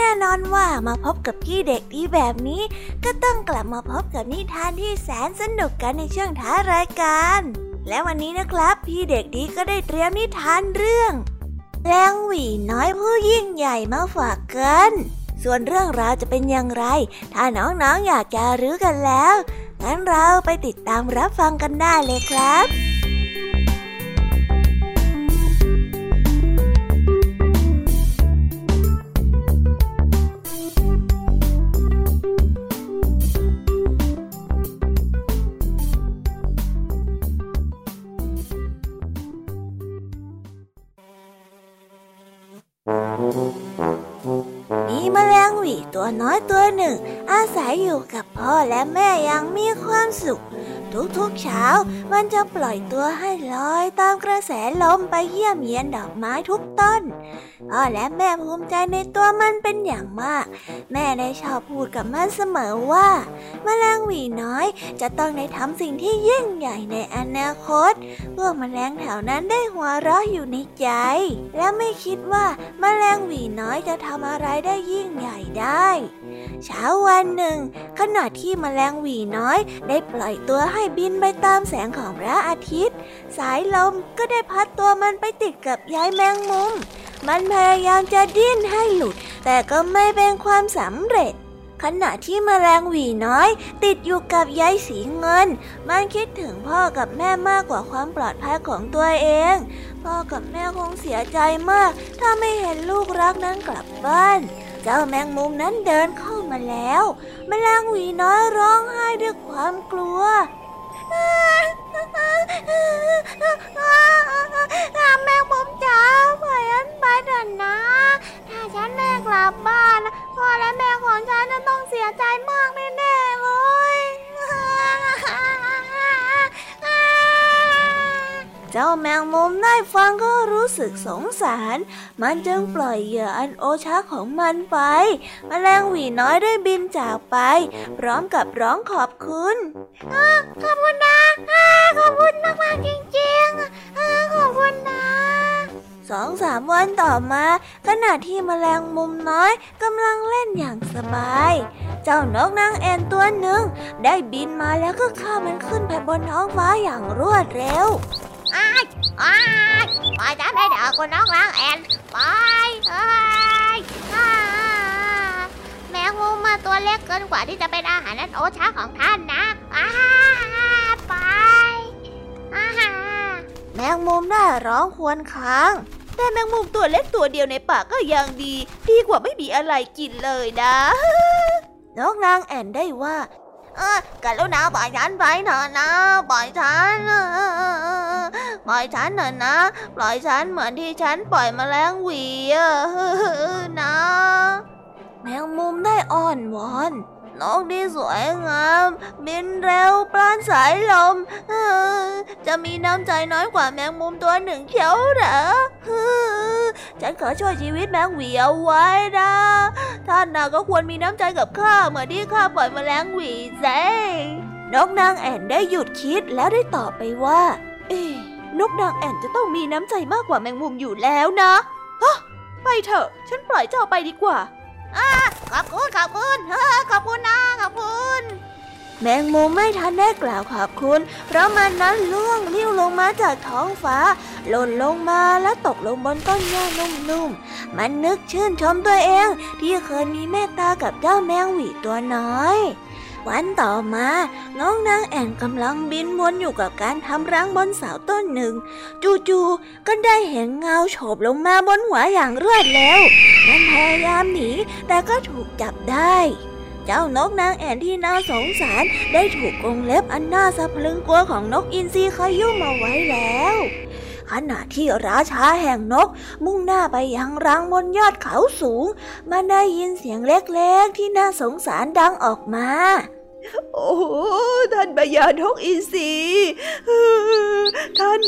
แน่นอนว่ามาพบกับพี่เด็กดีแบบนี้ ก็ต้องกลับมาพบกับนิทานที่แสนสนุกกันในช่วงท้ารายการ และวันนี้นะครับ พี่เด็กดีก็ได้เตรียมนิทานเรื่องแรงหวีน้อยผู้ยิ่งใหญ่มาฝากกันส่วนเรื่องราวจะเป็นอย่างไร ถ้าน้องๆออยากจะรู้กันแล้ว งั้นเราไปติดตามรับฟังกันได้เลยครับ น้อยตัวหนึ่ง อาศัยอยู่กับพ่อและแม่ยังมีความสุข ทุกๆเช้ามันจะปล่อยตัวให้ลอยตามกระแสลมไปเยี่ยมเยียนดอกไม้ทุกต้น พ่อและแม่ภูมิใจในตัวมันเป็นอย่างมาก แม่ได้ชอบพูดกับมันเสมอว่าแมลงหวีน้อยจะต้องได้ทำสิ่งที่ยิ่งใหญ่ในอนาคต พวกแมลงแถวนั้นได้หัวเราะอยู่ในใจ และไม่คิดว่าแมลงหวีน้อยจะทำอะไรได้ยิ่งใหญ่ได้ เช้าวันหนึ่ง ขณะที่แมลงหวีน้อย ได้ปล่อยตัวให้บินไปตามแสงของพระอาทิตย์ สายลมก็ได้พัดตัวมันไปติดกับใยแมงมุม มันพยายามจะดิ้นให้หลุด แต่ก็ไม่เป็นความสำเร็จ ขณะที่มแมลงหวีน้อย ติดอยู่กับใยสีเงิน มันคิดถึงพ่อกับแม่มากกว่าความปลอดภัยของตัวเอง พ่อกับแม่คงเสียใจมาก ถ้าไม่เห็นลูกรักนั้นกลับบ้านเจ้าแมงมุมนั้นเดินเข้ามาแล้วมแมลงหวีน้อยร้องไห้ด้วยความกลัว แม่ผมจ๋าปล่อยฉันไปเถอะนะ ถ้าฉันไม่กลับบ้านพ่อและแม่ของฉันจะต้องเสียใจมากแน่ๆเลย เจ้าแมงมุมได้ฟังก็รู้สึกสงสาร มันจึงปล่อยเหยื่ออันโอชะของมันไปมแมลงหวีน้อยได้บินจากไป พร้อมกับร้องขอบคุณขอบคุณนะขอบคุณมากมากจริงๆขอบคุณนะสองสามวันต่อมาขณะที่มแมลงมุมน้อยกำลังเล่นอย่างสบาย เจ้านกนางแอ่นตัวหนึ่ง ได้บินมาแล้วก็ข้ามันขึ้นไปบนท้องฟ้าอย่างรวดเร็ว อ้ายอ้ายปล่อยฉันไปเถอะคุณน้องล้างแอนไปอ้ายแมงมุมมาตัวเล็กเกินกว่าที่จะเป็นอาหารนั้นโอชาของท่านนะอ้าไปอ้าแมงมุมได้ร้องควนค้างแต่แมงมุมตัวเล็กตัวเดียวในป่าก็ยังดี ดีกว่าไม่มีอะไรกินเลยนะนกนางแอนได้ว่า เออกรุณาปล่อยฉันไปเถอะนะ ปล่อยฉันปล่อยฉันเถอะนะ ปล่อยฉันเหมือนที่ฉันปล่อยมแมลงหวีนะ แมงมุมได้อ่อนวอน นกที่สวยงาม บินเร็วปราณสายลม จะมีน้ำใจน้อยกว่าแมงมุมตัวหนึ่งเขียวเหรอฉันขอช่วยชีวิตแมงหวีเอาไว้นะ ท่านน่ะก็ควรมีน้ำใจกับข้าเหมือนที่ข้าปล่อยแมลงหวีเซ่นกนางแอ่นได้หยุดคิดแล้วได้ตอบไปว่า เอ๊นกนางแอ่นจะต้องมีน้ำใจมากกว่าแมงมุมอยู่แล้วนะไปเถอะ ฉันปล่อยเจ้าไปดีกว่า ขอบคุณขอบคุณอขอบคุณนะขอบคุณ แมงมุมไม่ทันได้กล่าวขอบคุณ เพราะมันนั้นล่วงลิ้วลงมาจากท้องฟ้า หล่นลงมาและตกลงบนต้นหญ้านุ่มๆ มันนึกชื่นชมตัวเอง ที่เคยมีเมตตากับเจ้าแมงหวีตัวน้อย วันต่อมาน้องนางแอ่นกำลังบินวนอยู่กับการทำรังบนเสาต้นหนึ่ง จู่ๆก็ได้เห็นเงาโฉบลงมาบนหัวอย่างรวดเร็วมันพยายามหนีแต่ก็ถูกจับได้เจ้านกนางแอ่นที่น่าสงสารได้ถูกกรงเล็บอันน่าสะพรึงกลัวของนกอินทรีขยุ่มมาไว้แล้ว ขณะที่ราชาแห่งนก มุ่งหน้าไปยังรังบนยอดเขาสูง มันได้ยินเสียงเล็กๆ ที่น่าสงสารดังออกมา โอ้ท่านบยานกอินทรีท่าน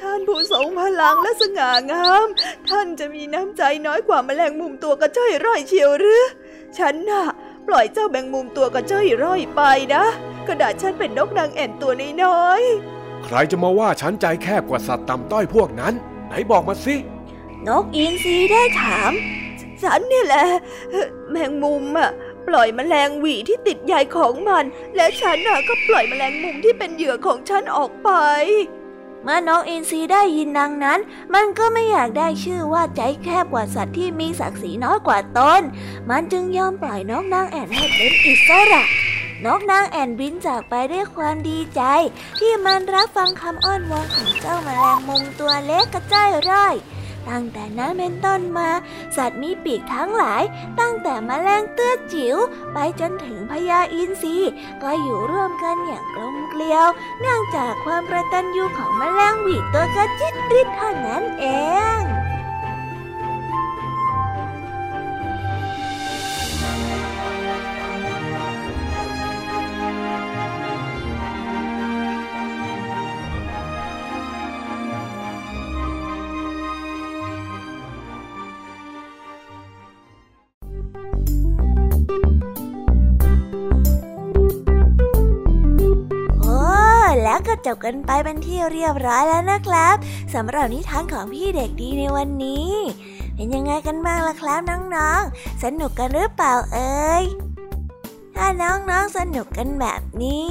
ท่านผู้ทรงพลังและสง่างาม ท่านจะมีน้ำใจน้อยกว่าแมลงมุมตัวกระจ้อยร่อยเชียวหรือ ฉันน่ะปล่อยเจ้าแมงมุมตัวกระจ้อยร่อยไปนะ กระดาษฉันเป็นนกนางแอ่นตัวน้อย ใครจะมาว่าฉันใจแคบกว่าสัตว์ต่ำต้อยพวกนั้น ไหนบอกมาสินกอินทรีได้ถาม ฉันนี่แหละ แมงมุมอะปล่อยมแมลงหวีที่ติดใยของมัน และฉันน่ะก็ปล่อยมแมลงมุมที่เป็นเหยื่อของฉันออกไป เมื่อน้องอินทรีได้ยินดังนั้น มันก็ไม่อยากได้ชื่อว่าใจแคบกว่าสัตว์ที่มีศักดิ์ศรีน้อยกว่าตน มันจึงยอมปล่อยน้องนางแอนให้เป็นอิสระ นกนางแอ่นบินจากไปด้วยความดีใจ ที่มันรับฟังคำอ้อนวอนของเจ้าแมลงมุมตัวเล็กกระจ้อยร่อยตั้งแต่นั้นเป็นต้นมา สัตว์มีปีกทั้งหลาย ตั้งแต่มแมลงเตื้อจิ๋วไปจนถึงพญาอินทรีก็อยู่ร่วมกันอย่างกลมเกลียว เนื่องจากความประตันยูของมแมลงหวีตัวกระจิตริดเท่านั้นเอง จบกันไปเป็นที่เรียบร้อยแล้วนะครับสำหรับนิทานของพี่เด็กดีในวันนี้ เป็นยังไงกันบ้างล่ะครับน้องๆ สนุกกันหรือเปล่าเอ่ยถ้าน้องๆสนุกกันแบบนี้